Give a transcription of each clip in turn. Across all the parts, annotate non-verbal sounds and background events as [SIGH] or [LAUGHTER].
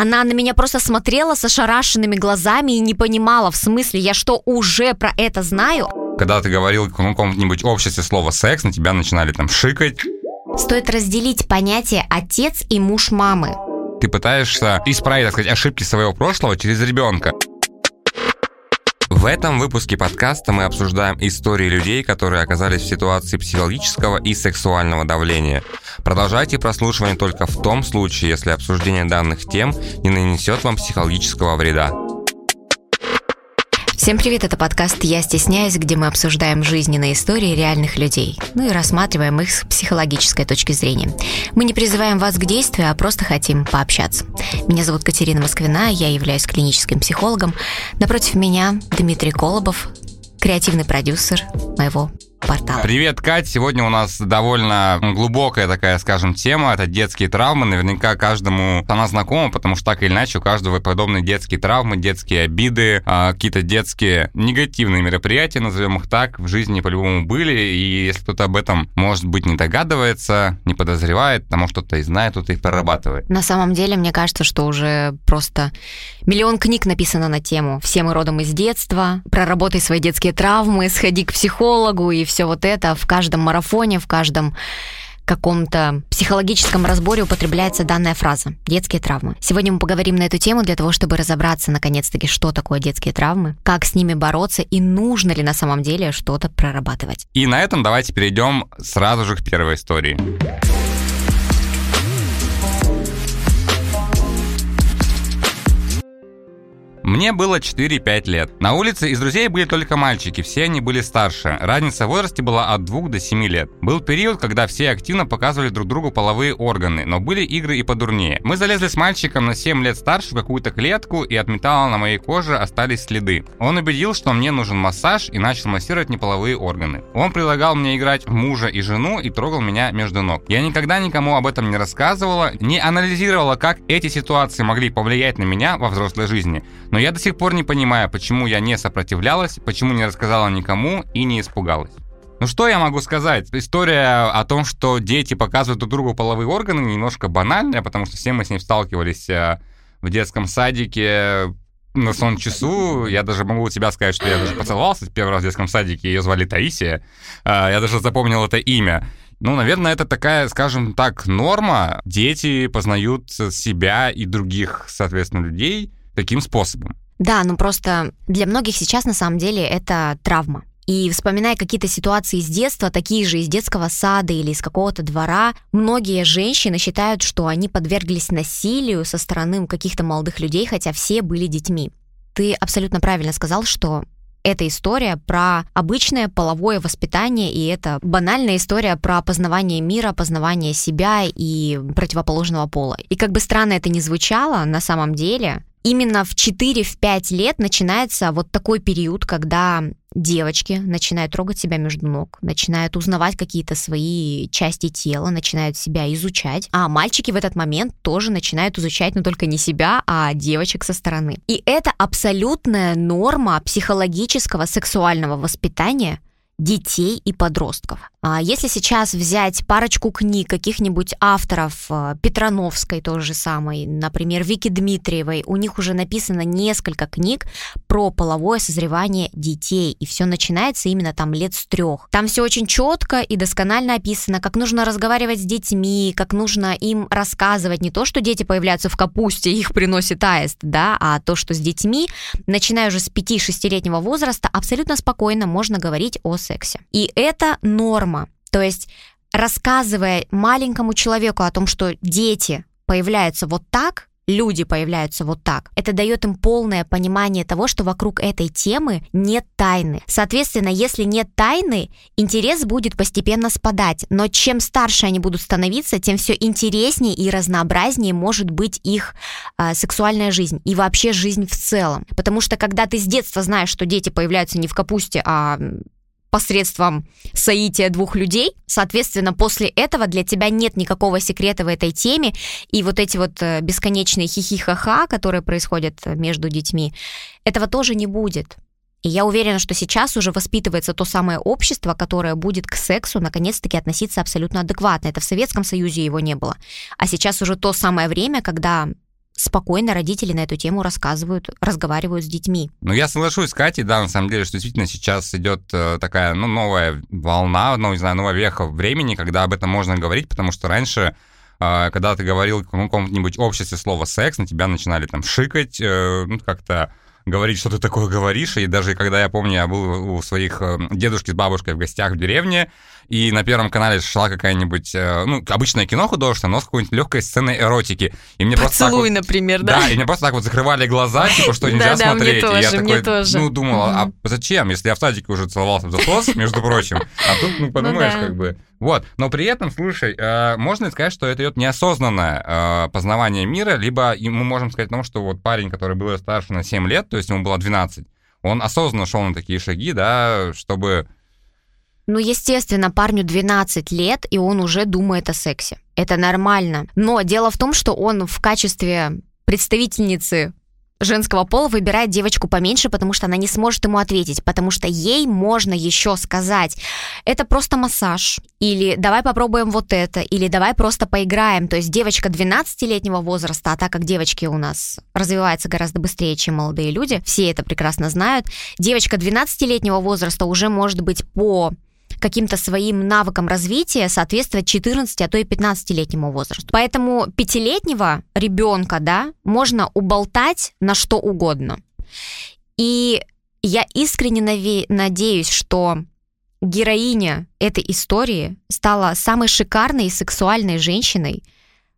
Она на меня просто смотрела с ошарашенными глазами и не понимала, в смысле, я что, уже про это знаю? Когда ты говорил в каком-нибудь обществе слово «секс», на тебя начинали там шикать. Стоит разделить понятие «отец» и «муж мамы». Ты пытаешься исправить, так сказать, ошибки своего прошлого через ребенка. В этом выпуске подкаста мы обсуждаем истории людей, которые оказались в ситуации психологического и сексуального давления. Продолжайте прослушивание только в том случае, если обсуждение данных тем не нанесет вам психологического вреда. Всем привет, это подкаст «Я стесняюсь», где мы обсуждаем жизненные истории реальных людей, ну и рассматриваем их с психологической точки зрения. Мы не призываем вас к действию, а просто хотим пообщаться. Меня зовут Катерина Москвина, я являюсь клиническим психологом. Напротив меня Дмитрий Колобов, креативный продюсер моего портала. Привет, Кать. Сегодня у нас довольно глубокая такая, скажем, тема. Это детские травмы. Наверняка каждому она знакома, потому что так или иначе у каждого подобные детские травмы, детские обиды, а, какие-то детские негативные мероприятия, назовем их так, в жизни по-любому были. И если кто-то об этом, может быть, не догадывается, не подозревает, потому что кто-то и знает, кто-то их прорабатывает. На самом деле, мне кажется, что уже просто миллион книг написано на тему. Все мы родом из детства. Проработай свои детские травмы, сходи к психологу и все вот это в каждом марафоне, в каждом каком-то психологическом разборе употребляется данная фраза «детские травмы». Сегодня мы поговорим на эту тему для того, чтобы разобраться наконец-таки, что такое детские травмы, как с ними бороться и нужно ли на самом деле что-то прорабатывать. И на этом давайте перейдем сразу же к первой истории. Мне было 4-5 лет. На улице из друзей были только мальчики, все они были старше. Разница в возрасте была от 2 до 7 лет. Был период, когда все активно показывали друг другу половые органы, но были игры и подурнее. Мы залезли с мальчиком на 7 лет старше в какую-то клетку, и от металла на моей коже остались следы. Он убедил, что мне нужен массаж, и начал массировать неполовые органы. Он предлагал мне играть в мужа и жену и трогал меня между ног. Я никогда никому об этом не рассказывала, не анализировала, как эти ситуации могли повлиять на меня во взрослой жизни. Но я до сих пор не понимаю, почему я не сопротивлялась, почему не рассказала никому и не испугалась. Ну что я могу сказать? История о том, что дети показывают друг другу половые органы, немножко банальная, потому что все мы с ней сталкивались э, в детском садике, на сон часу. Я даже могу у тебя сказать, что я даже поцеловался первый раз в детском садике, ее звали Таисия. Э, я даже запомнил это имя. Ну, наверное, это такая, скажем так, норма. Дети познают себя и других, соответственно, людей таким способом. Да, ну просто для многих сейчас на самом деле это травма. И вспоминая какие-то ситуации из детства, такие же из детского сада или из какого-то двора, многие женщины считают, что они подверглись насилию со стороны каких-то молодых людей, хотя все были детьми. Ты абсолютно правильно сказал, что эта история про обычное половое воспитание, и это банальная история про познавание мира, познавание себя и противоположного пола. И как бы странно это ни звучало, на самом деле именно в 4-5 лет начинается вот такой период, когда девочки начинают трогать себя между ног, начинают узнавать какие-то свои части тела, начинают себя изучать, а мальчики в этот момент тоже начинают изучать, но только не себя, а девочек со стороны. И это абсолютная норма психологического сексуального воспитания – детей и подростков. А если сейчас взять парочку книг каких-нибудь авторов э, Петрановской той же самой, например, Вики Дмитриевой, у них уже написано несколько книг про половое созревание детей, и все начинается именно там лет с трех. Там все очень четко и досконально описано, как нужно разговаривать с детьми, как нужно им рассказывать не то, что дети появляются в капусте, их приносит аист, да, а то, что с детьми, начиная уже с 5-6-летнего возраста, абсолютно спокойно можно говорить о сексе. И это норма. То есть рассказывая маленькому человеку о том, что дети появляются вот так, люди появляются вот так. Это дает им полное понимание того, что вокруг этой темы нет тайны. Соответственно, если нет тайны, интерес будет постепенно спадать. Но чем старше они будут становиться, тем все интереснее и разнообразнее может быть их э, сексуальная жизнь и вообще жизнь в целом. Потому что когда ты с детства знаешь, что дети появляются не в капусте, а посредством соития двух людей. Соответственно, после этого для тебя нет никакого секрета в этой теме. И вот эти вот э, бесконечные хихи-ха-ха, которые происходят между детьми, этого тоже не будет. И я уверена, что сейчас уже воспитывается то самое общество, которое будет к сексу наконец-таки относиться абсолютно адекватно. Это в Советском Союзе его не было. А сейчас уже то самое время, когда спокойно родители на эту тему рассказывают, разговаривают с детьми. Ну, я соглашусь с Катей, да, на самом деле, что действительно сейчас идет э, такая, ну, новая волна, ну, не знаю, новая веха времени, когда об этом можно говорить, потому что раньше э, когда ты говорил в каком-нибудь обществе слово «секс», на тебя начинали там шикать, э, ну, как-то говорить, что ты такое говоришь. И даже когда я помню, я был у своих дедушки с бабушкой в гостях в деревне, и на Первом канале шла какая-нибудь, э, ну, обычное кино художественное, но с какой-нибудь легкой сценой эротики. И мне Поцелуй, вот, например, да? Да, и мне просто так вот закрывали глаза, типа, что нельзя да, смотреть. Да, мне тоже, и я мне такой, тоже. ну, думала, а зачем, если я в садике уже целовался в засос, между прочим, а тут, ну, подумаешь, как бы... Вот, но при этом, слушай, э, можно сказать, что это идет неосознанное э, познавание мира, либо мы можем сказать, ну, что вот парень, который был старше на 7 лет, то есть ему было 12, он осознанно шел на такие шаги, да, чтобы ну, естественно, парню 12 лет, и он уже думает о сексе. Это нормально. Но дело в том, что он в качестве представительницы женского пола выбирает девочку поменьше, потому что она не сможет ему ответить, потому что ей можно еще сказать, это просто массаж, или давай попробуем вот это, или давай просто поиграем. То есть девочка 12-летнего возраста, а так как девочки у нас развиваются гораздо быстрее, чем молодые люди, все это прекрасно знают, девочка 12-летнего возраста уже может быть по каким-то своим навыкам развития соответствовать 14, а то и 15-летнему возрасту. Поэтому пятилетнего ребенка, да, можно уболтать на что угодно. И я искренне надеюсь, что героиня этой истории стала самой шикарной и сексуальной женщиной,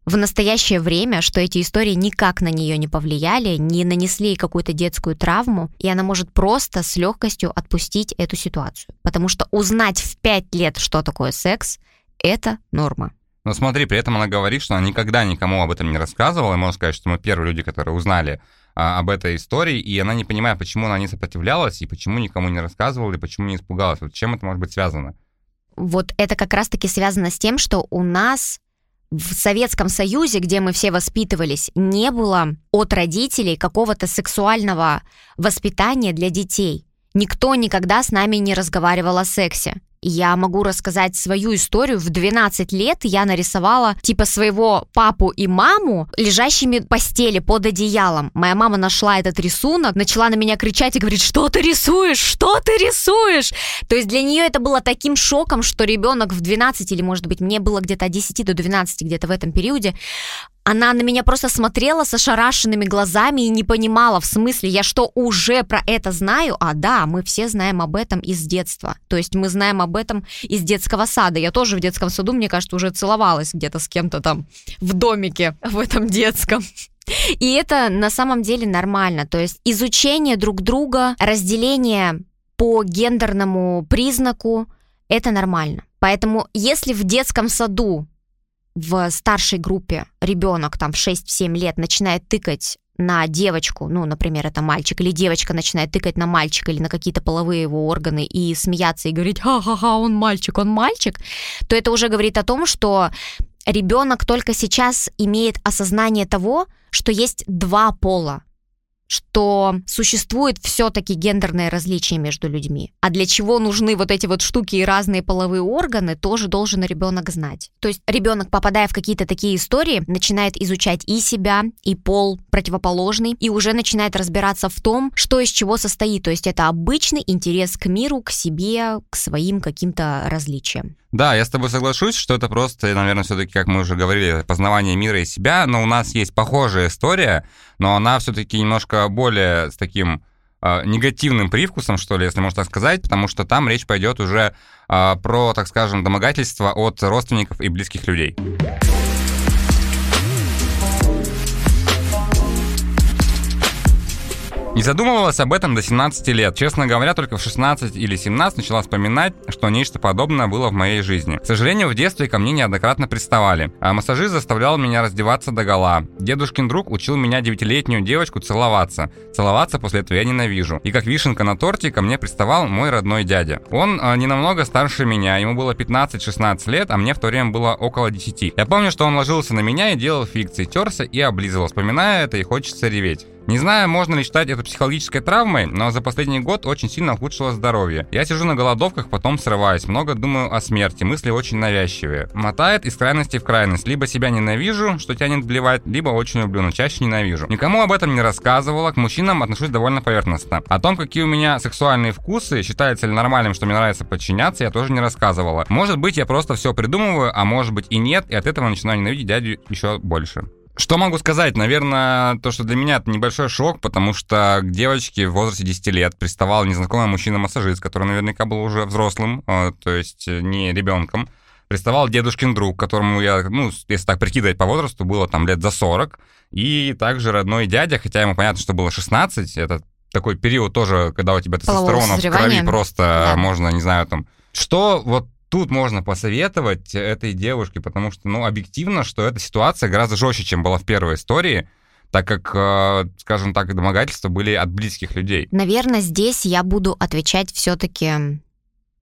в настоящее время, что эти истории никак на нее не повлияли, не нанесли какую-то детскую травму, и она может просто с легкостью отпустить эту ситуацию. Потому что узнать в 5 лет, что такое секс, это норма. Но смотри, при этом она говорит, что она никогда никому об этом не рассказывала, и можно сказать, что мы первые люди, которые узнали а, об этой истории, и она не понимает, почему она не сопротивлялась, и почему никому не рассказывала, и почему не испугалась. Вот чем это может быть связано? Вот это как раз-таки связано с тем, что у нас в Советском Союзе, где мы все воспитывались, не было от родителей какого-то сексуального воспитания для детей. Никто никогда с нами не разговаривал о сексе. Я могу рассказать свою историю. В 12 лет я нарисовала типа своего папу и маму лежащими в постели под одеялом. Моя мама нашла этот рисунок, начала на меня кричать и говорит, что ты рисуешь, что ты рисуешь? То есть для нее это было таким шоком, что ребенок в 12 или может быть мне было где-то от 10 до 12 где-то в этом периоде, она на меня просто смотрела с ошарашенными глазами и не понимала, в смысле, я что, уже про это знаю? А да, мы все знаем об этом из детства. То есть мы знаем об этом из детского сада. Я тоже в детском саду, мне кажется, уже целовалась где-то с кем-то там в домике в этом детском. И это на самом деле нормально. То есть изучение друг друга, разделение по гендерному признаку, это нормально. Поэтому если в детском саду в старшей группе ребенок там в 6-7 лет начинает тыкать на девочку, ну, например, это мальчик, или девочка начинает тыкать на мальчика или на какие-то половые его органы и смеяться и говорить «ха-ха-ха, он мальчик, он мальчик», то это уже говорит о том, что ребенок только сейчас имеет осознание того, что есть два пола, что существует все-таки гендерное различие между людьми. А для чего нужны вот эти вот штуки и разные половые органы, тоже должен ребенок знать. То есть ребенок, попадая в какие-то такие истории, начинает изучать и себя, и пол противоположный, и уже начинает разбираться в том, что из чего состоит. То есть это обычный интерес к миру, к себе, к своим каким-то различиям. Да, я с тобой соглашусь, что это просто, наверное, все-таки, как мы уже говорили, познавание мира и себя, но у нас есть похожая история, но она все-таки немножко более с таким э, негативным привкусом, что ли, если можно так сказать, потому что там речь пойдет уже э, про, так скажем, домогательство от родственников и близких людей. Не задумывалась об этом до 17 лет. Честно говоря, только в 16 или 17 начала вспоминать, что нечто подобное было в моей жизни. К сожалению, в детстве ко мне неоднократно приставали. А массажист заставлял меня раздеваться до гола. Дедушкин друг учил меня девятилетнюю девочку целоваться. Целоваться после этого я ненавижу. И как вишенка на торте ко мне приставал мой родной дядя. Он э, не намного старше меня, ему было 15-16 лет, а мне в то время было около 10. Я помню, что он ложился на меня и делал фикции, терся и облизывал. Вспоминая это и хочется реветь. Не знаю, можно ли считать это психологической травмой, но за последний год очень сильно ухудшило здоровье. Я сижу на голодовках, потом срываюсь, много думаю о смерти, мысли очень навязчивые. Мотает из крайности в крайность. Либо себя ненавижу, что тянет блевать, либо очень люблю, но чаще ненавижу. Никому об этом не рассказывала, к мужчинам отношусь довольно поверхностно. О том, какие у меня сексуальные вкусы, считается ли нормальным, что мне нравится подчиняться, я тоже не рассказывала. Может быть, я просто все придумываю, а может быть и нет, и от этого начинаю ненавидеть дядю еще больше. Что могу сказать? Наверное, то, что для меня это небольшой шок, потому что к девочке в возрасте 10 лет приставал незнакомый мужчина-массажист, который наверняка был уже взрослым, э, то есть э, не ребенком. Приставал дедушкин друг, которому я, ну, если так прикидывать по возрасту, было там лет за 40. И также родной дядя, хотя ему понятно, что было 16, это такой период тоже, когда у тебя тестостерона в крови просто да. можно, не знаю, там... Что вот тут можно посоветовать этой девушке, потому что, ну, объективно, что эта ситуация гораздо жестче, чем была в первой истории, так как, э, скажем так, домогательства были от близких людей. Наверное, здесь я буду отвечать все-таки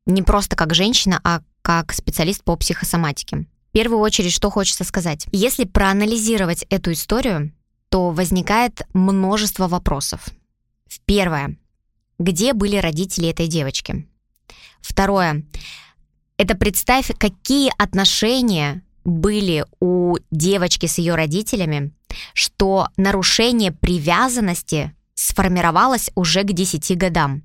не просто как женщина, а как специалист по психосоматике. В первую очередь, что хочется сказать. Если проанализировать эту историю, то возникает множество вопросов. Первое. Где были родители этой девочки? Второе это представь, какие отношения были у девочки с ее родителями, что нарушение привязанности сформировалось уже к 10 годам.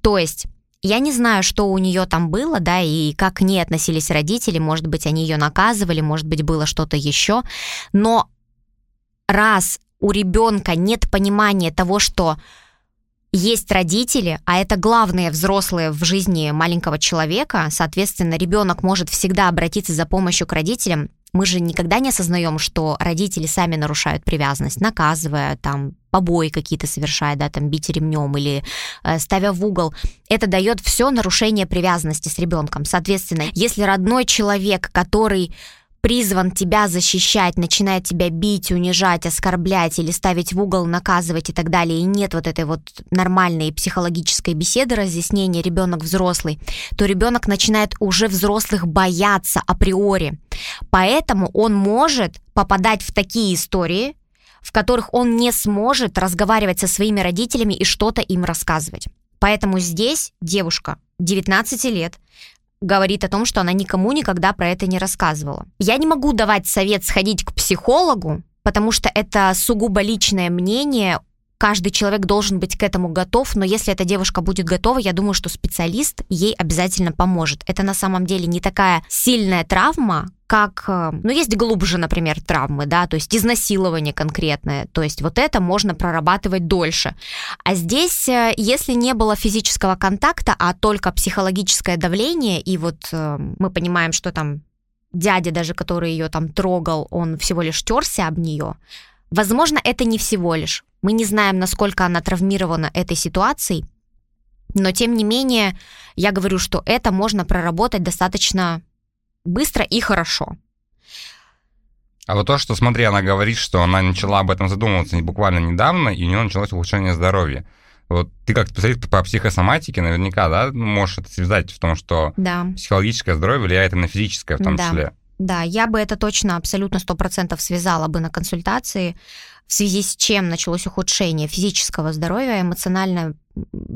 То есть я не знаю, что у нее там было, да, и как к ней относились родители, может быть, они ее наказывали, может быть, было что-то еще, но раз у ребенка нет понимания того, что есть родители, а это главные взрослые в жизни маленького человека, соответственно, ребенок может всегда обратиться за помощью к родителям. Мы же никогда не осознаем, что родители сами нарушают привязанность, наказывая, там, побои какие-то совершая, да, там, бить ремнем или э, ставя в угол. Это дает все нарушение привязанности с ребенком. Соответственно, если родной человек, который призван тебя защищать, начинает тебя бить, унижать, оскорблять или ставить в угол, наказывать и так далее, и нет вот этой вот нормальной психологической беседы, разъяснения ребенок взрослый, то ребенок начинает уже взрослых бояться априори. Поэтому он может попадать в такие истории, в которых он не сможет разговаривать со своими родителями и что-то им рассказывать. Поэтому здесь девушка 19 лет говорит о том, что она никому никогда про это не рассказывала. Я не могу давать совет сходить к психологу, потому что это сугубо личное мнение каждый человек должен быть к этому готов, но если эта девушка будет готова, я думаю, что специалист ей обязательно поможет. Это на самом деле не такая сильная травма, как, э, ну, есть глубже, например, травмы, да, то есть изнасилование конкретное, то есть вот это можно прорабатывать дольше. А здесь, э, если не было физического контакта, а только психологическое давление, и вот э, мы понимаем, что там дядя даже, который ее там трогал, он всего лишь терся об нее, возможно, это не всего лишь. Мы не знаем, насколько она травмирована этой ситуацией, но тем не менее, я говорю, что это можно проработать достаточно быстро и хорошо. А вот то, что, смотри, она говорит, что она начала об этом задумываться буквально недавно, и у нее началось улучшение здоровья. Вот ты как специалист по психосоматике наверняка, да, можешь это связать в том, что да. психологическое здоровье влияет и на физическое в том да. числе. Да, я бы это точно абсолютно 100% связала бы на консультации, в связи с чем началось ухудшение физического здоровья, эмоционально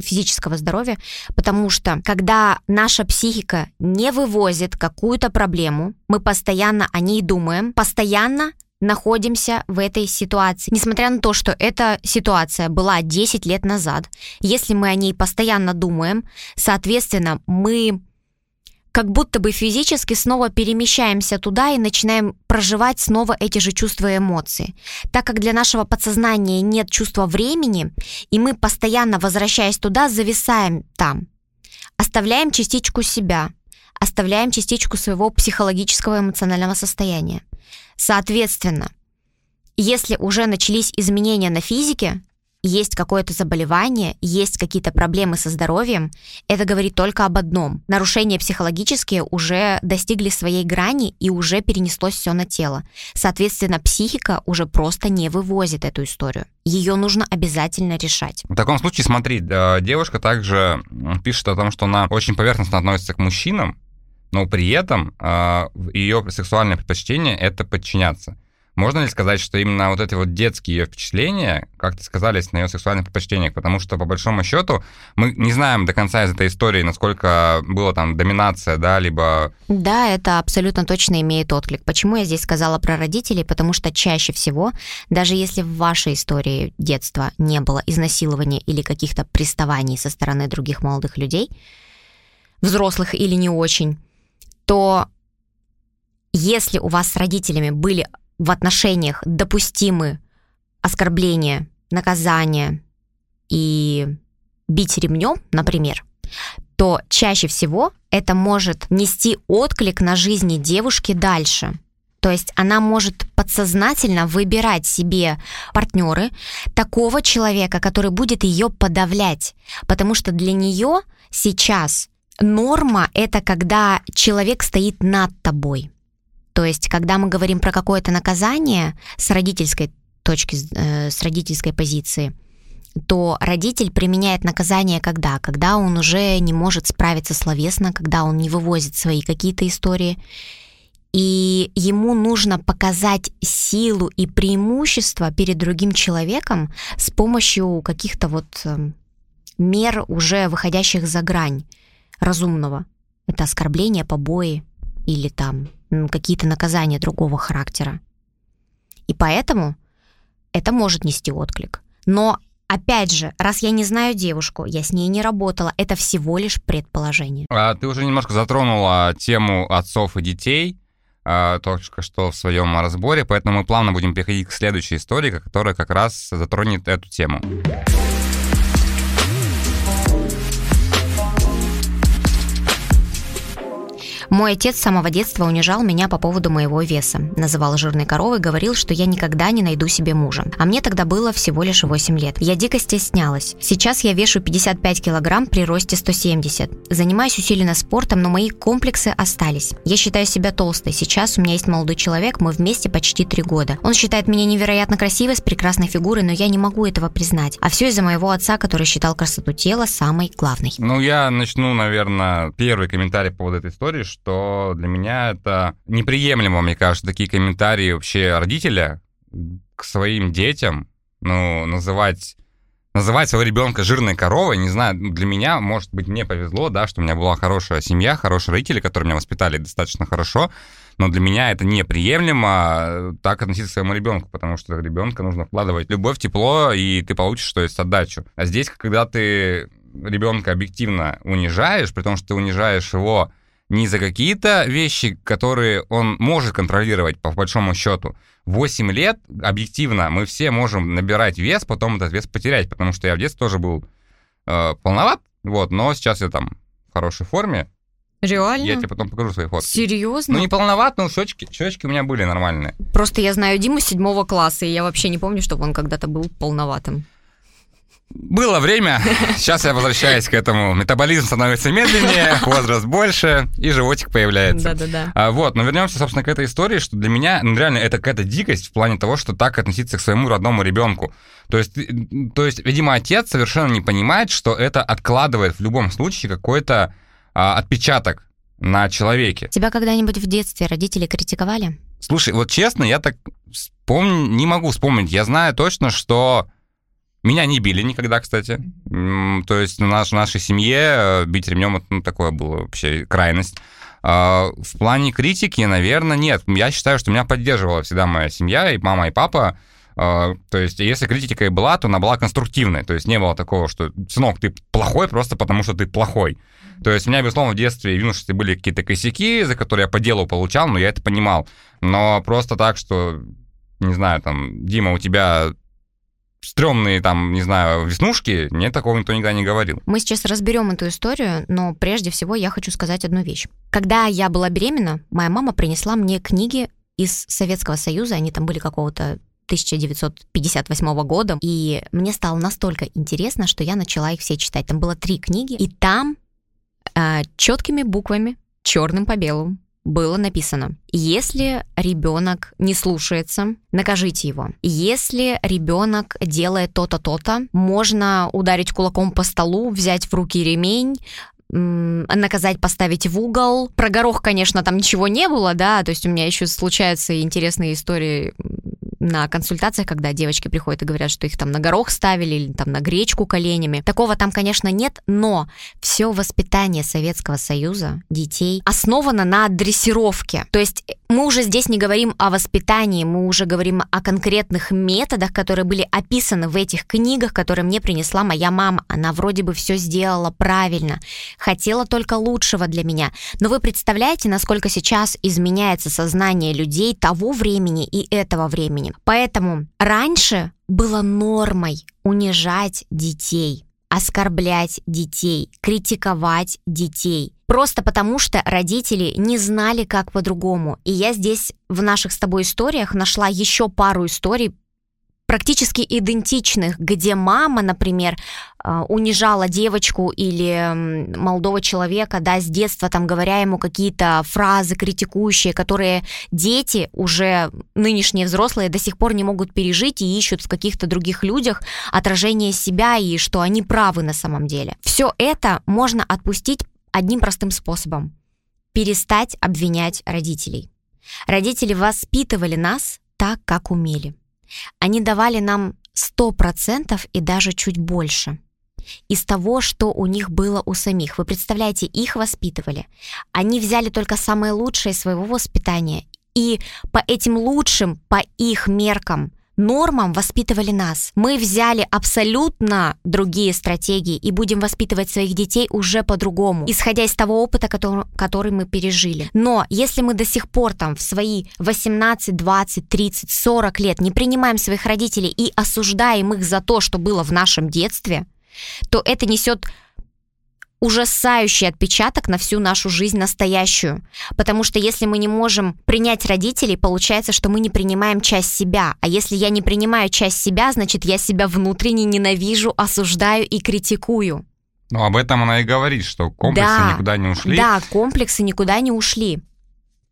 физического здоровья, потому что когда наша психика не вывозит какую-то проблему, мы постоянно о ней думаем, постоянно находимся в этой ситуации. Несмотря на то, что эта ситуация была 10 лет назад, если мы о ней постоянно думаем, соответственно, мы как будто бы физически снова перемещаемся туда и начинаем проживать снова эти же чувства и эмоции. Так как для нашего подсознания нет чувства времени, и мы постоянно, возвращаясь туда, зависаем там. Оставляем частичку себя, оставляем частичку своего психологического эмоционального состояния. Соответственно, если уже начались изменения на физике, есть какое-то заболевание, есть какие-то проблемы со здоровьем, это говорит только об одном. Нарушения психологические уже достигли своей грани и уже перенеслось все на тело. Соответственно, психика уже просто не вывозит эту историю. Ее нужно обязательно решать. В таком случае, смотри, девушка также пишет о том, что она очень поверхностно относится к мужчинам, но при этом э, ее сексуальное предпочтение это подчиняться. Можно ли сказать, что именно вот эти вот детские ее впечатления как-то сказались на ее сексуальных предпочтениях? Потому что, по большому счету, мы не знаем до конца из этой истории, насколько была там доминация, да, либо... Да, это абсолютно точно имеет отклик. Почему я здесь сказала про родителей? Потому что чаще всего, даже если в вашей истории детства не было изнасилования или каких-то приставаний со стороны других молодых людей, взрослых или не очень, то если у вас с родителями были в отношениях допустимы оскорбления, наказания и бить ремнем, например, то чаще всего это может нести отклик на жизни девушки дальше. То есть она может подсознательно выбирать себе партнеры такого человека, который будет ее подавлять, потому что для нее сейчас норма это когда человек стоит над тобой. То есть, когда мы говорим про какое-то наказание с родительской точки, э, с родительской позиции, то родитель применяет наказание когда? Когда он уже не может справиться словесно, когда он не вывозит свои какие-то истории, и ему нужно показать силу и преимущество перед другим человеком с помощью каких-то вот э, мер, уже выходящих за грань разумного. Это оскорбление, побои или там какие-то наказания другого характера. И поэтому это может нести отклик. Но Опять же, раз я не знаю девушку, я с ней не работала, это всего лишь предположение. А, ты уже немножко затронула тему отцов и детей, а, только что в своем разборе, поэтому мы плавно будем переходить к следующей истории, которая как раз затронет эту тему. Мой отец с самого детства унижал меня по поводу моего веса. Называл жирной коровой, говорил, что я никогда не найду себе мужа. А мне тогда было всего лишь 8 лет. Я дико стеснялась. Сейчас я вешу 55 килограмм при росте 170. Занимаюсь усиленно спортом, но мои комплексы остались. Я считаю себя толстой. Сейчас у меня есть молодой человек, мы вместе почти 3 года. Он считает меня невероятно красивой, с прекрасной фигурой, но я не могу этого признать. А все из-за моего отца, который считал красоту тела самой главной. Ну, я начну, наверное, первый комментарий по поводу этой истории, что для меня это неприемлемо, мне кажется, такие комментарии вообще родителя к своим детям, ну, называть называть своего ребенка жирной коровой, не знаю, для меня, может быть, мне повезло, да, что у меня была хорошая семья, хорошие родители, которые меня воспитали достаточно хорошо, но для меня это неприемлемо так относиться к своему ребенку, потому что ребенка нужно вкладывать любовь, тепло, и ты получишь, то есть, отдачу. А здесь, когда ты ребенка объективно унижаешь, при том, что ты унижаешь его не за какие-то вещи, которые он может контролировать, по большому счету. 8 лет, объективно, мы все можем набирать вес, потом этот вес потерять, потому что я в детстве тоже был э, полноват, вот, но сейчас я там в хорошей форме. Реально? Я тебе потом покажу свои фотки. Серьезно? Ну, не полноват, но щечки, щечки у меня были нормальные. Просто я знаю Диму седьмого класса, и я вообще не помню, чтобы он когда-то был полноватым. Было время, [LAUGHS] сейчас я возвращаюсь к этому. Метаболизм становится медленнее, [LAUGHS] возраст больше, и животик появляется. Да-да-да. А, вот, но вернемся, собственно, к этой истории, что для меня, ну, реально, это какая-то дикость в плане того, что так относиться к своему родному ребенку. То есть, то есть, видимо, отец совершенно не понимает, что это откладывает в любом случае какой-то а, отпечаток на человеке. Тебя когда-нибудь в детстве родители критиковали? Слушай, вот честно, я так вспом... не могу вспомнить. Я знаю точно, что меня не били никогда, кстати. То есть в, наш, нашей семье э, бить ремнем это ну, такое было вообще крайность. А, в плане критики, наверное, нет. Я считаю, что меня поддерживала всегда моя семья, и мама, и папа. А, то есть, если критика и была, то она была конструктивной. То есть, не было такого, что, сынок, ты плохой просто потому, что ты плохой. То есть, у меня, безусловно, в детстве и в юношестве были какие-то косяки, за которые я по делу получал, но я это понимал. Но просто так, что, не знаю, там, Дима, у тебя стрёмные там, не знаю, веснушки, мне такого никто никогда не говорил. Мы сейчас разберем эту историю, но прежде всего я хочу сказать одну вещь. Когда я была беременна, моя мама принесла мне книги из Советского Союза, они там были какого-то 1958 года, и мне стало настолько интересно, что я начала их все читать. Там было три книги, и там э, четкими буквами, черным по белому, было написано, если ребенок не слушается, накажите его. Если ребенок делает то-то, то-то, можно ударить кулаком по столу, взять в руки ремень, наказать, поставить в угол. Про горох, конечно, там ничего не было, да, то есть у меня еще случаются интересные истории на консультациях, когда девочки приходят и говорят, что их там на горох ставили или там на гречку коленями. Такого там, конечно, нет, но все воспитание Советского Союза детей основано на дрессировке. То есть мы уже здесь не говорим о воспитании, мы уже говорим о конкретных методах, которые были описаны в этих книгах, которые мне принесла моя мама. Она вроде бы все сделала правильно, хотела только лучшего для меня. Но вы представляете, насколько сейчас изменяется сознание людей того времени и этого времени. Поэтому раньше было нормой унижать детей, оскорблять детей, критиковать детей. Просто потому, что родители не знали, как по-другому. И я здесь в наших с тобой историях нашла еще пару историй практически идентичных, где мама, например, а, унижала девочку или молодого человека, да, с детства, там, говоря ему какие-то фразы критикующие, которые дети, уже нынешние взрослые, до сих пор не могут пережить и ищут в каких-то других людях отражение себя и что они правы на самом деле. Все это можно отпустить одним простым способом. Перестать обвинять родителей. Родители воспитывали нас так, как умели. Они давали нам 100% и даже чуть больше из того, что у них было у самих. Вы представляете, их воспитывали. Они взяли только самое лучшее своего воспитания и по этим лучшим, по их меркам – нормам воспитывали нас. Мы взяли абсолютно другие стратегии и будем воспитывать своих детей уже по-другому, исходя из того опыта, который, который мы пережили. Но если мы до сих пор там в свои 18, 20, 30, 40 лет не принимаем своих родителей и осуждаем их за то, что было в нашем детстве, то это несет ужасающий отпечаток на всю нашу жизнь настоящую. Потому что если мы не можем принять родителей, получается, что мы не принимаем часть себя. А если я не принимаю часть себя, значит, я себя внутренне ненавижу, осуждаю и критикую. Ну, об этом она и говорит, что комплексы да, никуда не ушли. Да, комплексы никуда не ушли.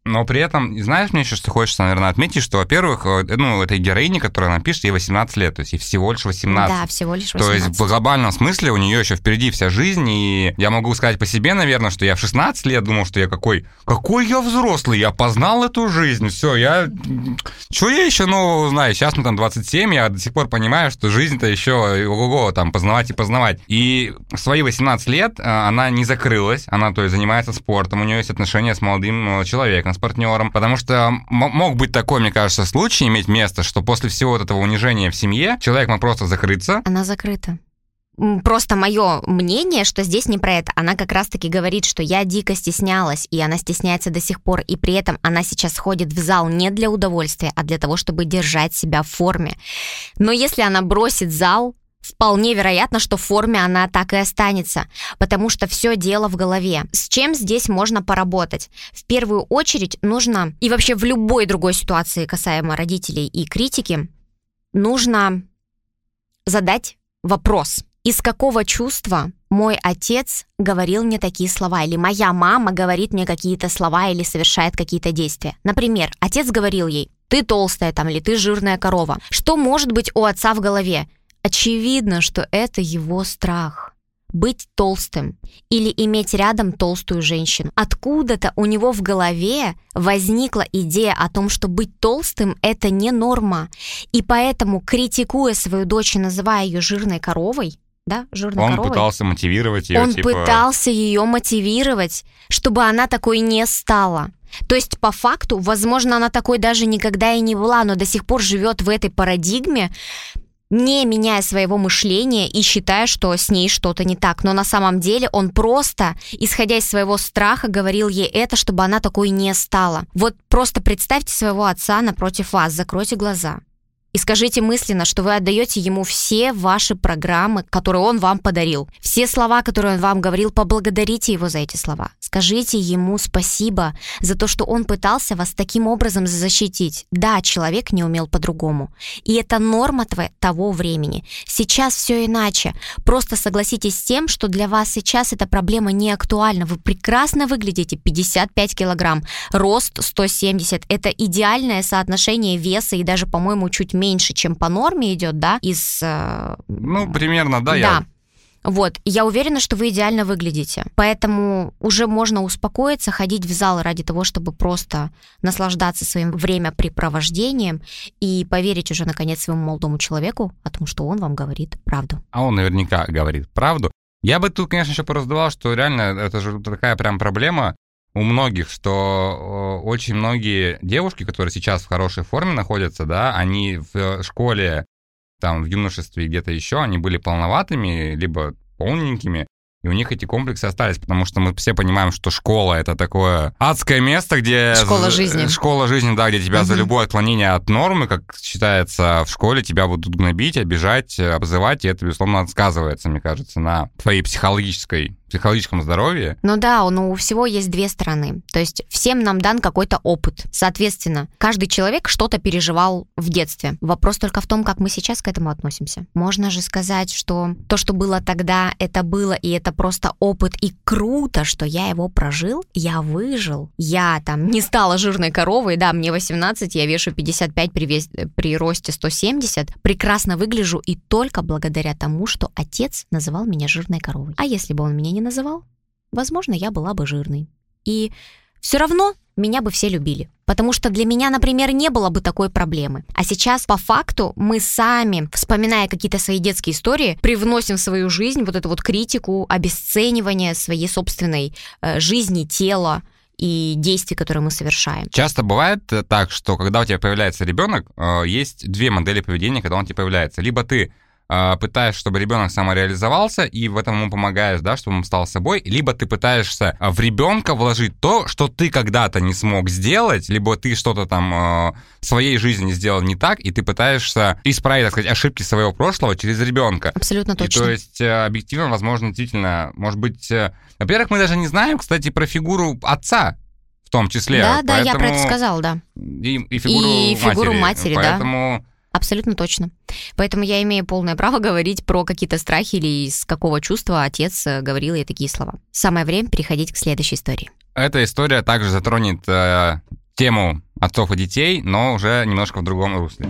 Но при этом, знаешь, мне еще что хочется, наверное, отметить, что, во-первых, э, ну, этой героине, которая напишет, ей 18 лет, то есть ей всего лишь 18. Да, всего лишь 18. То есть в глобальном смысле у нее еще впереди вся жизнь, и я могу сказать по себе, наверное, что я в 16 лет думал, что я какой, какой я взрослый, я познал эту жизнь, все, я, что я еще нового узнаю? Сейчас мы там 27, я до сих пор понимаю, что жизнь-то еще, ого-го, там, познавать и познавать. И в свои 18 лет э, она не закрылась, она, то есть, занимается спортом, у нее есть отношения с молодым человеком, с партнером, потому что мог быть такой, мне кажется, случай иметь место, что после всего вот этого унижения в семье человек мог просто закрыться. Она закрыта. Просто мое мнение, что здесь не про это. Она как раз-таки говорит, что я дико стеснялась, и она стесняется до сих пор, и при этом она сейчас ходит в зал не для удовольствия, а для того, чтобы держать себя в форме. Но если она бросит зал, Вполне вероятно, что в форме она так и останется, потому что все дело в голове. С чем здесь можно поработать? В первую очередь нужно, и вообще в любой другой ситуации касаемо родителей и критики, нужно задать вопрос. Из какого чувства мой отец говорил мне такие слова, или моя мама говорит мне какие-то слова или совершает какие-то действия. Например, отец говорил ей, ты толстая там, или ты жирная корова. Что может быть у отца в голове? Очевидно, что это его страх. Быть толстым или иметь рядом толстую женщину. Откуда-то у него в голове возникла идея о том, что быть толстым – это не норма. И поэтому, критикуя свою дочь и называя ее жирной коровой, да, жирной Он коровой. пытался мотивировать ее. Он типа... пытался ее мотивировать, чтобы она такой не стала. То есть, по факту, возможно, она такой даже никогда и не была, но до сих пор живет в этой парадигме, не меняя своего мышления и считая, что с ней что-то не так. Но на самом деле он просто, исходя из своего страха, говорил ей это, чтобы она такой не стала. Вот просто представьте своего отца напротив вас, закройте глаза. И скажите мысленно, что вы отдаете ему все ваши программы, которые он вам подарил. Все слова, которые он вам говорил, поблагодарите его за эти слова. Скажите ему спасибо за то, что он пытался вас таким образом защитить. Да, человек не умел по-другому. И это норма того времени. Сейчас все иначе. Просто согласитесь с тем, что для вас сейчас эта проблема не актуальна. Вы прекрасно выглядите, 55 килограмм, рост 170. Это идеальное соотношение веса и даже, по-моему, чуть чем по норме идет, да, из... Э, ну, примерно, да, да. я Вот, я уверена, что вы идеально выглядите. Поэтому уже можно успокоиться, ходить в зал ради того, чтобы просто наслаждаться своим времяпрепровождением и поверить уже, наконец, своему молодому человеку о том, что он вам говорит правду. А он наверняка говорит правду. Я бы тут, конечно, еще пораздавал, что реально это же такая прям проблема у многих, что очень многие девушки, которые сейчас в хорошей форме находятся, да, они в школе там в юношестве где-то еще, они были полноватыми, либо полненькими, и у них эти комплексы остались, потому что мы все понимаем, что школа это такое адское место, где... Школа жизни. Школа жизни, да, где тебя угу. за любое отклонение от нормы, как считается в школе, тебя будут гнобить, обижать, обзывать, и это, безусловно, сказывается, мне кажется, на твоей психологической психологическом здоровье. Ну да, но у всего есть две стороны. То есть всем нам дан какой-то опыт. Соответственно, каждый человек что-то переживал в детстве. Вопрос только в том, как мы сейчас к этому относимся. Можно же сказать, что то, что было тогда, это было, и это просто опыт, и круто, что я его прожил, я выжил. Я там не стала жирной коровой, да, мне 18, я вешу 55 при, вес, при росте 170, прекрасно выгляжу и только благодаря тому, что отец называл меня жирной коровой. А если бы он меня не называл, возможно, я была бы жирной. И все равно меня бы все любили. Потому что для меня, например, не было бы такой проблемы. А сейчас, по факту, мы сами, вспоминая какие-то свои детские истории, привносим в свою жизнь вот эту вот критику, обесценивание своей собственной э, жизни, тела и действий, которые мы совершаем. Часто бывает так, что когда у тебя появляется ребенок, э, есть две модели поведения, когда он тебе появляется. Либо ты а, пытаешься, чтобы ребенок самореализовался, и в этом ему помогаешь, да, чтобы он стал собой, либо ты пытаешься в ребенка вложить то, что ты когда-то не смог сделать, либо ты что-то там э, в своей жизни сделал не так, и ты пытаешься исправить, так сказать, ошибки своего прошлого через ребенка. Абсолютно точно. И, то есть э, объективно, возможно, действительно, может быть, э, во-первых, мы даже не знаем, кстати, про фигуру отца, в том числе. Да, да, я про это сказал, да. И, и фигуру и матери. фигуру матери, Поэтому да. Абсолютно точно. Поэтому я имею полное право [LAUGHS] говорить про какие-то страхи или из какого чувства отец э, говорил ей такие слова. Самое время переходить к следующей истории. Эта история также затронет э, тему отцов и детей, но уже немножко в другом русле.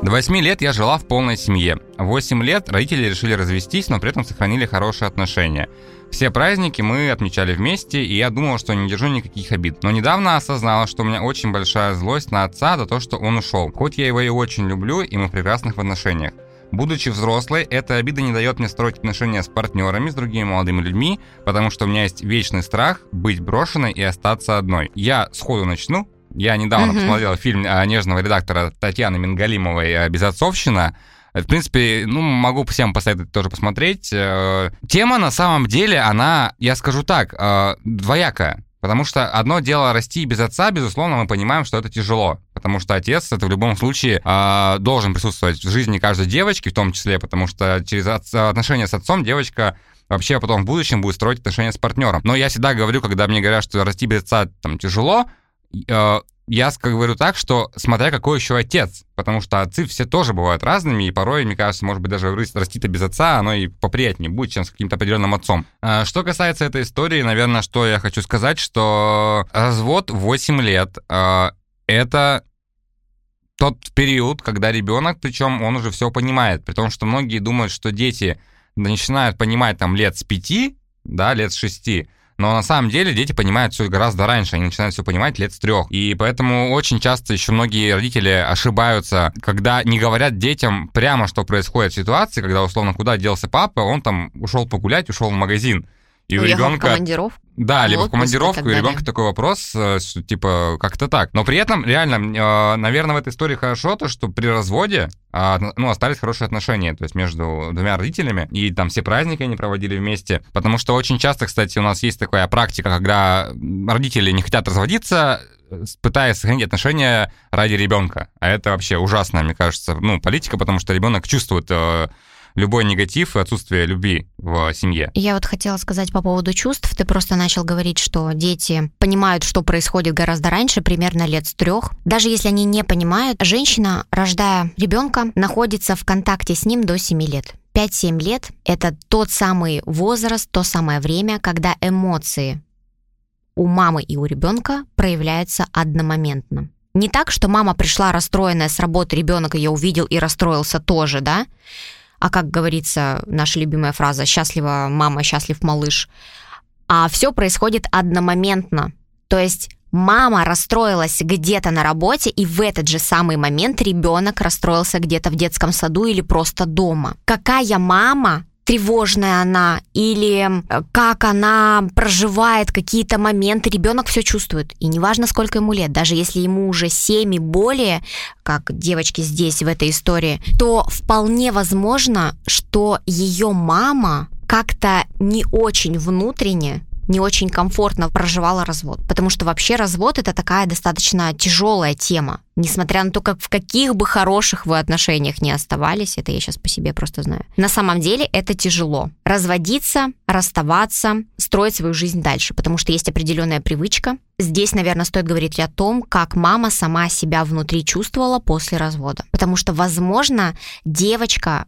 До 8 лет я жила в полной семье. В 8 лет родители решили развестись, но при этом сохранили хорошие отношения. Все праздники мы отмечали вместе, и я думал, что не держу никаких обид. Но недавно осознала, что у меня очень большая злость на отца за то, что он ушел. Хоть я его и очень люблю, и мы в прекрасных отношениях. Будучи взрослой, эта обида не дает мне строить отношения с партнерами, с другими молодыми людьми, потому что у меня есть вечный страх быть брошенной и остаться одной. Я сходу начну, я недавно mm-hmm. посмотрел фильм а, нежного редактора Татьяны Мингалимовой «Безотцовщина». В принципе, ну, могу всем посоветовать тоже посмотреть. Э, тема, на самом деле, она, я скажу так, э, двоякая. Потому что одно дело расти без отца, безусловно, мы понимаем, что это тяжело. Потому что отец это в любом случае э, должен присутствовать в жизни каждой девочки, в том числе, потому что через отношения с отцом девочка вообще потом в будущем будет строить отношения с партнером. Но я всегда говорю, когда мне говорят, что расти без отца там тяжело, э, я говорю так, что смотря какой еще отец, потому что отцы все тоже бывают разными, и порой, мне кажется, может быть, даже расти-то без отца, оно и поприятнее будет, чем с каким-то определенным отцом. Э, что касается этой истории, наверное, что я хочу сказать, что развод 8 лет э, — это тот период, когда ребенок, причем он уже все понимает, при том, что многие думают, что дети начинают понимать там лет с 5, да, лет с 6, но на самом деле дети понимают все гораздо раньше, они начинают все понимать лет с трех. И поэтому очень часто еще многие родители ошибаются, когда не говорят детям прямо, что происходит в ситуации, когда условно куда делся папа, он там ушел погулять, ушел в магазин. И у ребенка... командировку? Да, либо в командировку, и, и ребенка такой вопрос, э, типа, как-то так. Но при этом, реально, э, наверное, в этой истории хорошо то, что при разводе а, ну, остались хорошие отношения, то есть между двумя родителями, и там все праздники они проводили вместе, потому что очень часто, кстати, у нас есть такая практика, когда родители не хотят разводиться, пытаясь сохранить отношения ради ребенка. А это вообще ужасная, мне кажется, ну, политика, потому что ребенок чувствует э, любой негатив и отсутствие любви в семье. Я вот хотела сказать по поводу чувств. Ты просто начал говорить, что дети понимают, что происходит гораздо раньше, примерно лет с трех. Даже если они не понимают, женщина, рождая ребенка, находится в контакте с ним до 7 лет. 5-7 лет – это тот самый возраст, то самое время, когда эмоции у мамы и у ребенка проявляются одномоментно Не так, что мама пришла расстроенная с работы, ребенок ее увидел и расстроился тоже, да? А как говорится, наша любимая фраза «счастлива мама, счастлив малыш». А все происходит одномоментно. То есть мама расстроилась где-то на работе, и в этот же самый момент ребенок расстроился где-то в детском саду или просто дома. Какая мама тревожная она или как она проживает какие-то моменты, ребенок все чувствует. И неважно, сколько ему лет, даже если ему уже 7 и более, как девочки здесь в этой истории, то вполне возможно, что ее мама как-то не очень внутренне не очень комфортно проживала развод. Потому что вообще развод это такая достаточно тяжелая тема. Несмотря на то, как в каких бы хороших вы отношениях не оставались, это я сейчас по себе просто знаю. На самом деле это тяжело. Разводиться, расставаться, строить свою жизнь дальше, потому что есть определенная привычка. Здесь, наверное, стоит говорить о том, как мама сама себя внутри чувствовала после развода. Потому что, возможно, девочка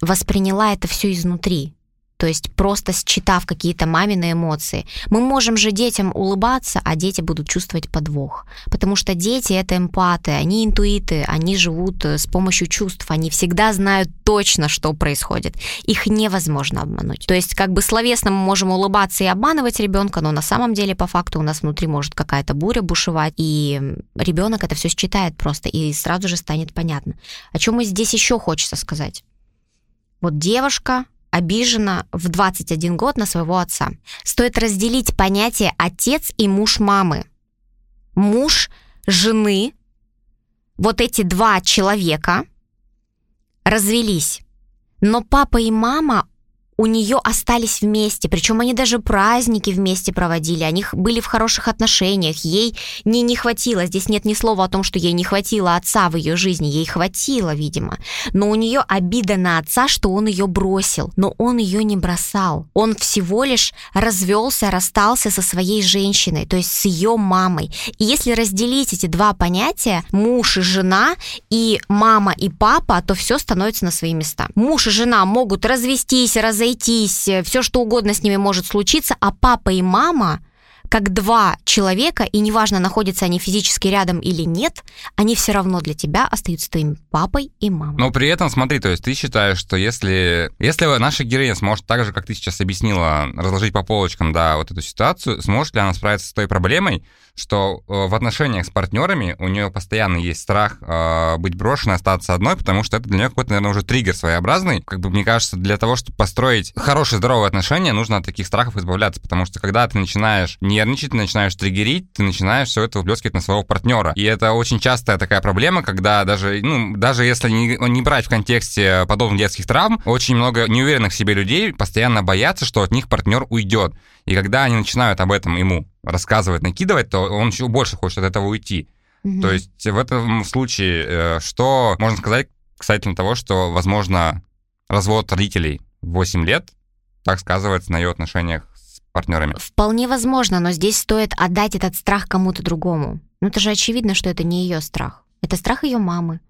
восприняла это все изнутри то есть просто считав какие-то мамины эмоции. Мы можем же детям улыбаться, а дети будут чувствовать подвох. Потому что дети — это эмпаты, они интуиты, они живут э, с помощью чувств, они всегда знают точно, что происходит. Их невозможно обмануть. То есть как бы словесно мы можем улыбаться и обманывать ребенка, но на самом деле по факту у нас внутри может какая-то буря бушевать, и ребенок это все считает просто, и сразу же станет понятно. О чем здесь еще хочется сказать? Вот девушка обижена в 21 год на своего отца. Стоит разделить понятие отец и муж мамы. Муж жены, вот эти два человека развелись. Но папа и мама у нее остались вместе, причем они даже праздники вместе проводили, они были в хороших отношениях, ей не не хватило, здесь нет ни слова о том, что ей не хватило отца в ее жизни, ей хватило, видимо, но у нее обида на отца, что он ее бросил, но он ее не бросал, он всего лишь развелся, расстался со своей женщиной, то есть с ее мамой, и если разделить эти два понятия, муж и жена, и мама и папа, то все становится на свои места. Муж и жена могут развестись, разойтись, разойтись, э, все что угодно с ними может случиться, а папа и мама как два человека, и неважно, находятся они физически рядом или нет, они все равно для тебя остаются твоим папой и мамой. Но при этом, смотри, то есть ты считаешь, что если, если наша героиня сможет так же, как ты сейчас объяснила, разложить по полочкам, да, вот эту ситуацию, сможет ли она справиться с той проблемой, что э, в отношениях с партнерами у нее постоянно есть страх э, быть брошенной, остаться одной, потому что это для нее какой-то, наверное, уже триггер своеобразный. Как бы мне кажется, для того, чтобы построить хорошие, здоровые отношения, нужно от таких страхов избавляться, потому что когда ты начинаешь нервничать, ты начинаешь триггерить, ты начинаешь все это выплескивать на своего партнера. И это очень частая такая проблема, когда даже, ну, даже если не, не брать в контексте подобных детских травм, очень много неуверенных в себе людей постоянно боятся, что от них партнер уйдет. И когда они начинают об этом ему рассказывать, накидывать, то он еще больше хочет от этого уйти. Угу. То есть в этом случае э, что можно сказать касательно того, что, возможно, развод родителей в 8 лет так сказывается на ее отношениях с партнерами? Вполне возможно, но здесь стоит отдать этот страх кому-то другому. Ну это же очевидно, что это не ее страх. Это страх ее мамы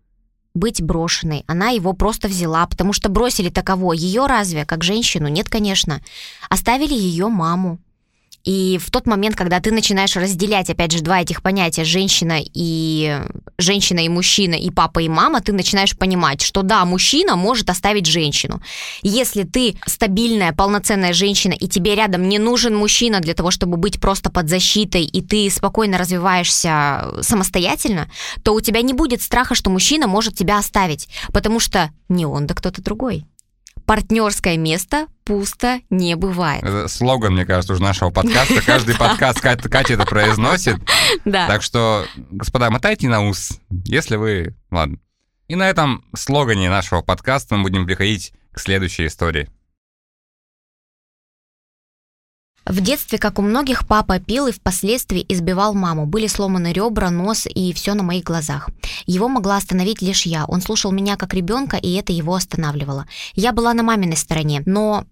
быть брошенной. Она его просто взяла, потому что бросили таково. Ее разве, как женщину? Нет, конечно. Оставили ее маму. И в тот момент, когда ты начинаешь разделять, опять же, два этих понятия, женщина и женщина и мужчина, и папа и мама, ты начинаешь понимать, что да, мужчина может оставить женщину. Если ты стабильная, полноценная женщина, и тебе рядом не нужен мужчина для того, чтобы быть просто под защитой, и ты спокойно развиваешься самостоятельно, то у тебя не будет страха, что мужчина может тебя оставить, потому что не он, да кто-то другой партнерское место пусто не бывает. Это слоган, мне кажется, уже нашего подкаста. Каждый подкаст [LAUGHS] Катя, это произносит. Да. Так что, господа, мотайте на ус, если вы... Ладно. И на этом слогане нашего подкаста мы будем приходить к следующей истории. В детстве, как у многих, папа пил и впоследствии избивал маму. Были сломаны ребра, нос и все на моих глазах. Его могла остановить лишь я. Он слушал меня как ребенка, и это его останавливало. Я была на маминой стороне, но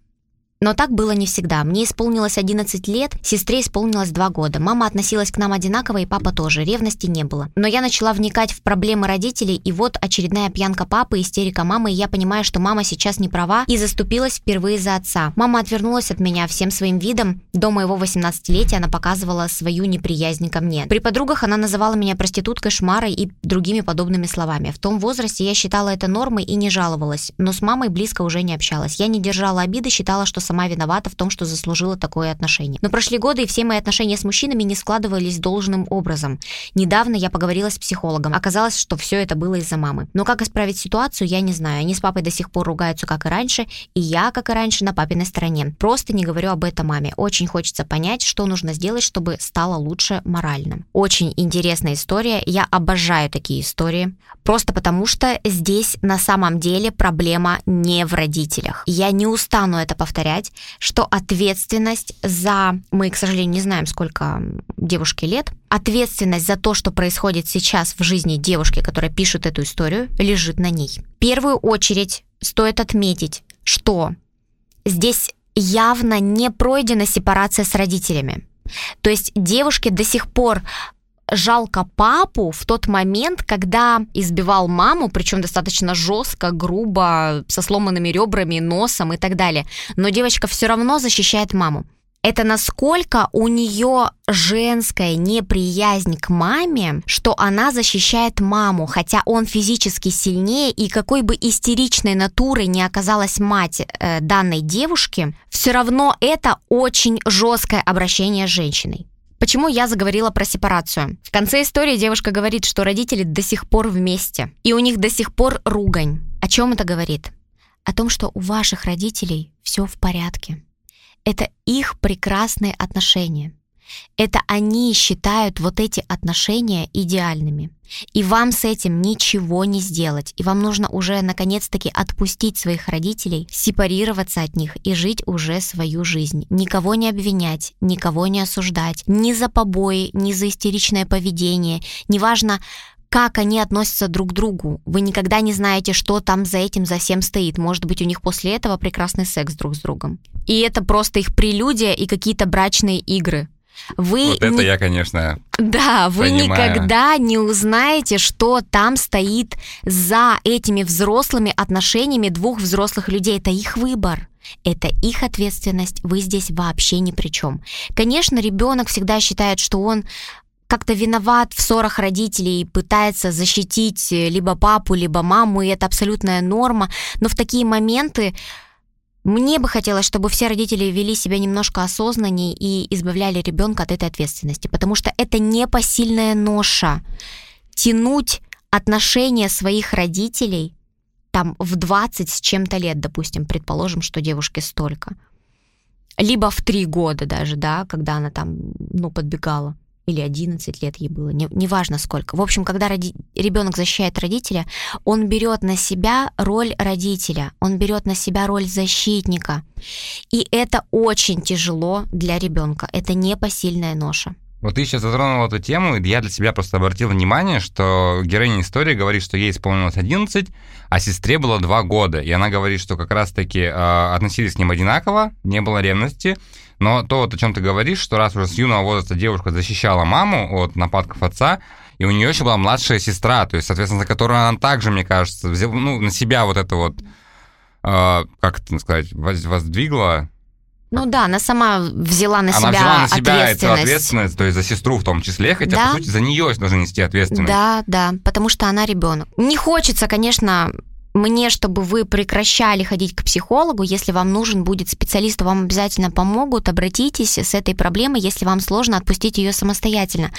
Но так было не всегда. Мне исполнилось 11 лет, сестре исполнилось 2 года. Мама относилась к нам одинаково, и папа тоже. Ревности не было. Но я начала вникать в проблемы родителей, и вот очередная пьянка папы, истерика мамы, и я понимаю, что мама сейчас не права и заступилась впервые за отца. Мама отвернулась от меня всем своим видом. До моего 18-летия она показывала свою неприязнь ко мне. При подругах она называла меня проституткой, шмарой и другими подобными словами. В том возрасте я считала это нормой и не жаловалась, но с мамой близко уже не общалась. Я не держала обиды, считала, что сама виновата в том, что заслужила такое отношение. Но прошли годы, и все мои отношения с мужчинами не складывались должным образом. Недавно я поговорила с психологом. Оказалось, что все это было из-за мамы. Но как исправить ситуацию, я не знаю. Они с папой до сих пор ругаются, как и раньше, и я, как и раньше, на папиной стороне. Просто не говорю об этом маме. Очень хочется понять, что нужно сделать, чтобы стало лучше морально. Очень интересная история. Я обожаю такие истории. Просто потому, что здесь на самом деле проблема не в родителях. Я не устану это повторять, что ответственность за... Мы, к сожалению, не знаем, сколько девушке лет. Ответственность за то, что происходит сейчас в жизни девушки, которая пишет эту историю, лежит на ней. В первую очередь стоит отметить, что здесь явно не пройдена сепарация с родителями. То есть девушке до сих пор жалко папу в тот момент, когда избивал маму, причем достаточно жестко, грубо, со сломанными ребрами, носом и так далее. Но девочка все равно защищает маму. Это насколько у нее женская неприязнь к маме, что она защищает маму, хотя он физически сильнее, и какой бы истеричной натурой не оказалась мать э, данной девушки, все равно это очень жесткое обращение с женщиной. Почему я заговорила про сепарацию? В конце истории девушка говорит, что родители до сих пор вместе, и у них до сих пор ругань. О чем это говорит? О том, что у ваших родителей все в порядке. Это их прекрасные отношения. Это они считают вот эти отношения идеальными. И вам с этим ничего не сделать. И вам нужно уже наконец-таки отпустить своих родителей, сепарироваться от них и жить уже свою жизнь. Никого не обвинять, никого не осуждать. Ни за побои, ни за истеричное поведение. Неважно, как они относятся друг к другу. Вы никогда не знаете, что там за этим за всем стоит. Может быть, у них после этого прекрасный секс друг с другом. И это просто их прелюдия и какие-то брачные игры. Вы вот это не... я, конечно, Да, вы понимаю. никогда не узнаете, что там стоит за этими взрослыми отношениями двух взрослых людей. Это их выбор. Это их ответственность, вы здесь вообще ни при чем. Конечно, ребенок всегда считает, что он как-то виноват в ссорах родителей и пытается защитить либо папу, либо маму, и это абсолютная норма. Но в такие моменты мне бы хотелось, чтобы все родители вели себя немножко осознаннее и избавляли ребенка от этой ответственности, потому что это непосильная ноша. Тянуть отношения своих родителей там в 20 с чем-то лет, допустим, предположим, что девушке столько. Либо в 3 года даже, да, когда она там, ну, подбегала или 11 лет ей было, не, неважно сколько. В общем, когда роди... ребенок защищает родителя, он берет на себя роль родителя, он берет на себя роль защитника. И это очень тяжело для ребенка, это непосильная ноша. Вот ты сейчас затронул эту тему, и я для себя просто обратил внимание, что героиня истории говорит, что ей исполнилось 11, а сестре было 2 года. И она говорит, что как раз-таки э, относились к ним одинаково, не было ревности, но то, вот, о чем ты говоришь, что раз уже с юного возраста девушка защищала маму от нападков отца, и у нее еще была младшая сестра, то есть, соответственно, за которую она также, мне кажется, взяла, ну, на себя вот это вот, э, как это сказать, воздвигла, ну да, она сама взяла на она себя взяла на себя ответственность. эту ответственность, то есть за сестру в том числе, хотя, да. по сути, за нее нужно нести ответственность. Да, да, потому что она ребенок. Не хочется, конечно, мне, чтобы вы прекращали ходить к психологу, если вам нужен будет специалист, вам обязательно помогут, обратитесь с этой проблемой, если вам сложно отпустить ее самостоятельно.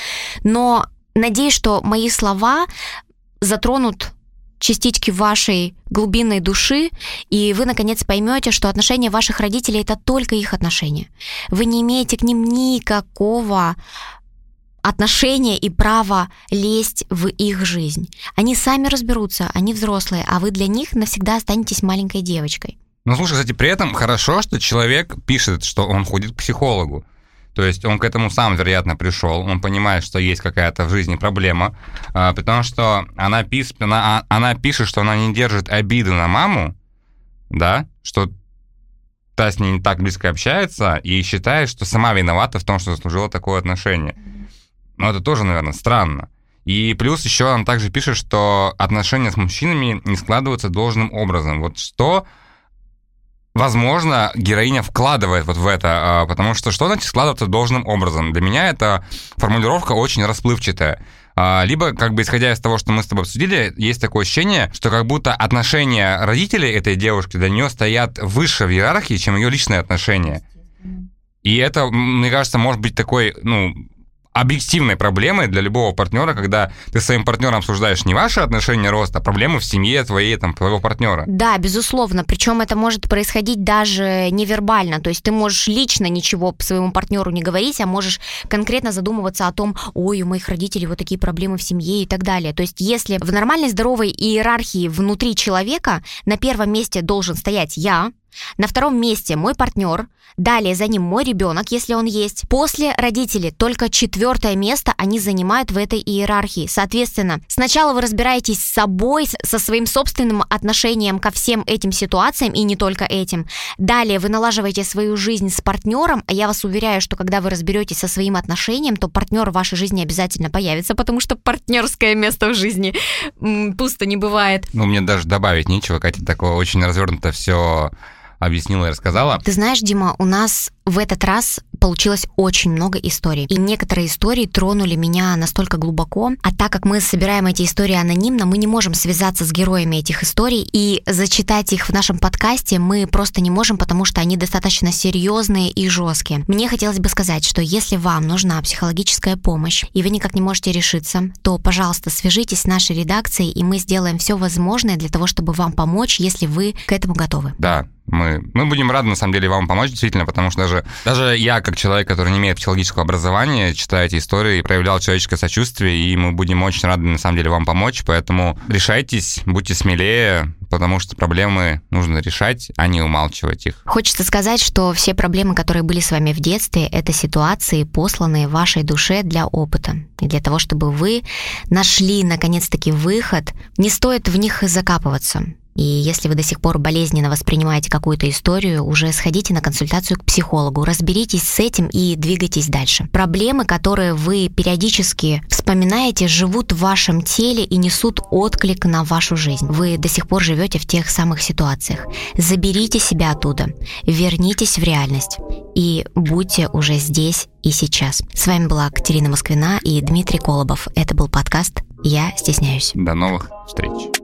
Но надеюсь, что мои слова затронут частички вашей глубинной души, и вы, наконец, поймете, что отношения ваших родителей – это только их отношения. Вы не имеете к ним никакого отношения и право лезть в их жизнь. Они сами разберутся, они взрослые, а вы для них навсегда останетесь маленькой девочкой. Ну, слушай, кстати, при этом хорошо, что человек пишет, что он ходит к психологу. То есть он к этому сам, вероятно, пришел, он понимает, что есть какая-то в жизни проблема, а, потому что она, пис, она, она пишет, что она не держит обиды на маму, да, что та с ней не так близко общается и считает, что сама виновата в том, что заслужила такое отношение. Но это тоже, наверное, странно. И плюс еще она также пишет, что отношения с мужчинами не складываются должным образом. Вот что, возможно, героиня вкладывает вот в это, а, потому что что значит складываться должным образом? Для меня эта формулировка очень расплывчатая. А, либо, как бы исходя из того, что мы с тобой обсудили, есть такое ощущение, что как будто отношения родителей этой девушки для нее стоят выше в иерархии, чем ее личные отношения. И это, мне кажется, может быть такой, ну, объективной проблемой для любого партнера, когда ты своим партнером обсуждаешь не ваши отношения роста, а проблемы в семье твоей, там, твоего партнера. Да, безусловно. Причем это может происходить даже невербально. То есть ты можешь лично ничего своему партнеру не говорить, а можешь конкретно задумываться о том, ой, у моих родителей вот такие проблемы в семье и так далее. То есть если в нормальной здоровой иерархии внутри человека на первом месте должен стоять я, на втором месте мой партнер, далее за ним мой ребенок, если он есть. После родители, только четвертое место они занимают в этой иерархии. Соответственно, сначала вы разбираетесь с собой, со своим собственным отношением ко всем этим ситуациям и не только этим. Далее вы налаживаете свою жизнь с партнером, а я вас уверяю, что когда вы разберетесь со своим отношением, то партнер в вашей жизни обязательно появится, потому что партнерское место в жизни пусто не бывает. Ну, мне даже добавить нечего, Катя, такое очень развернуто все объяснила и рассказала. Ты знаешь, Дима, у нас в этот раз получилось очень много историй. И некоторые истории тронули меня настолько глубоко. А так как мы собираем эти истории анонимно, мы не можем связаться с героями этих историй и зачитать их в нашем подкасте мы просто не можем, потому что они достаточно серьезные и жесткие. Мне хотелось бы сказать, что если вам нужна психологическая помощь, и вы никак не можете решиться, то, пожалуйста, свяжитесь с нашей редакцией, и мы сделаем все возможное для того, чтобы вам помочь, если вы к этому готовы. Да, мы, мы будем рады, на самом деле, вам помочь, действительно, потому что даже, даже я, как человек, который не имеет психологического образования, читая эти истории, проявлял человеческое сочувствие, и мы будем очень рады, на самом деле, вам помочь, поэтому решайтесь, будьте смелее, потому что проблемы нужно решать, а не умалчивать их. Хочется сказать, что все проблемы, которые были с вами в детстве, это ситуации, посланные вашей душе для опыта. И для того, чтобы вы нашли, наконец-таки, выход, не стоит в них закапываться. И если вы до сих пор болезненно воспринимаете какую-то историю, уже сходите на консультацию к психологу, разберитесь с этим и двигайтесь дальше. Проблемы, которые вы периодически вспоминаете, живут в вашем теле и несут отклик на вашу жизнь. Вы до сих пор живете в тех самых ситуациях. Заберите себя оттуда, вернитесь в реальность и будьте уже здесь и сейчас. С вами была Катерина Москвина и Дмитрий Колобов. Это был подкаст «Я стесняюсь». До новых встреч.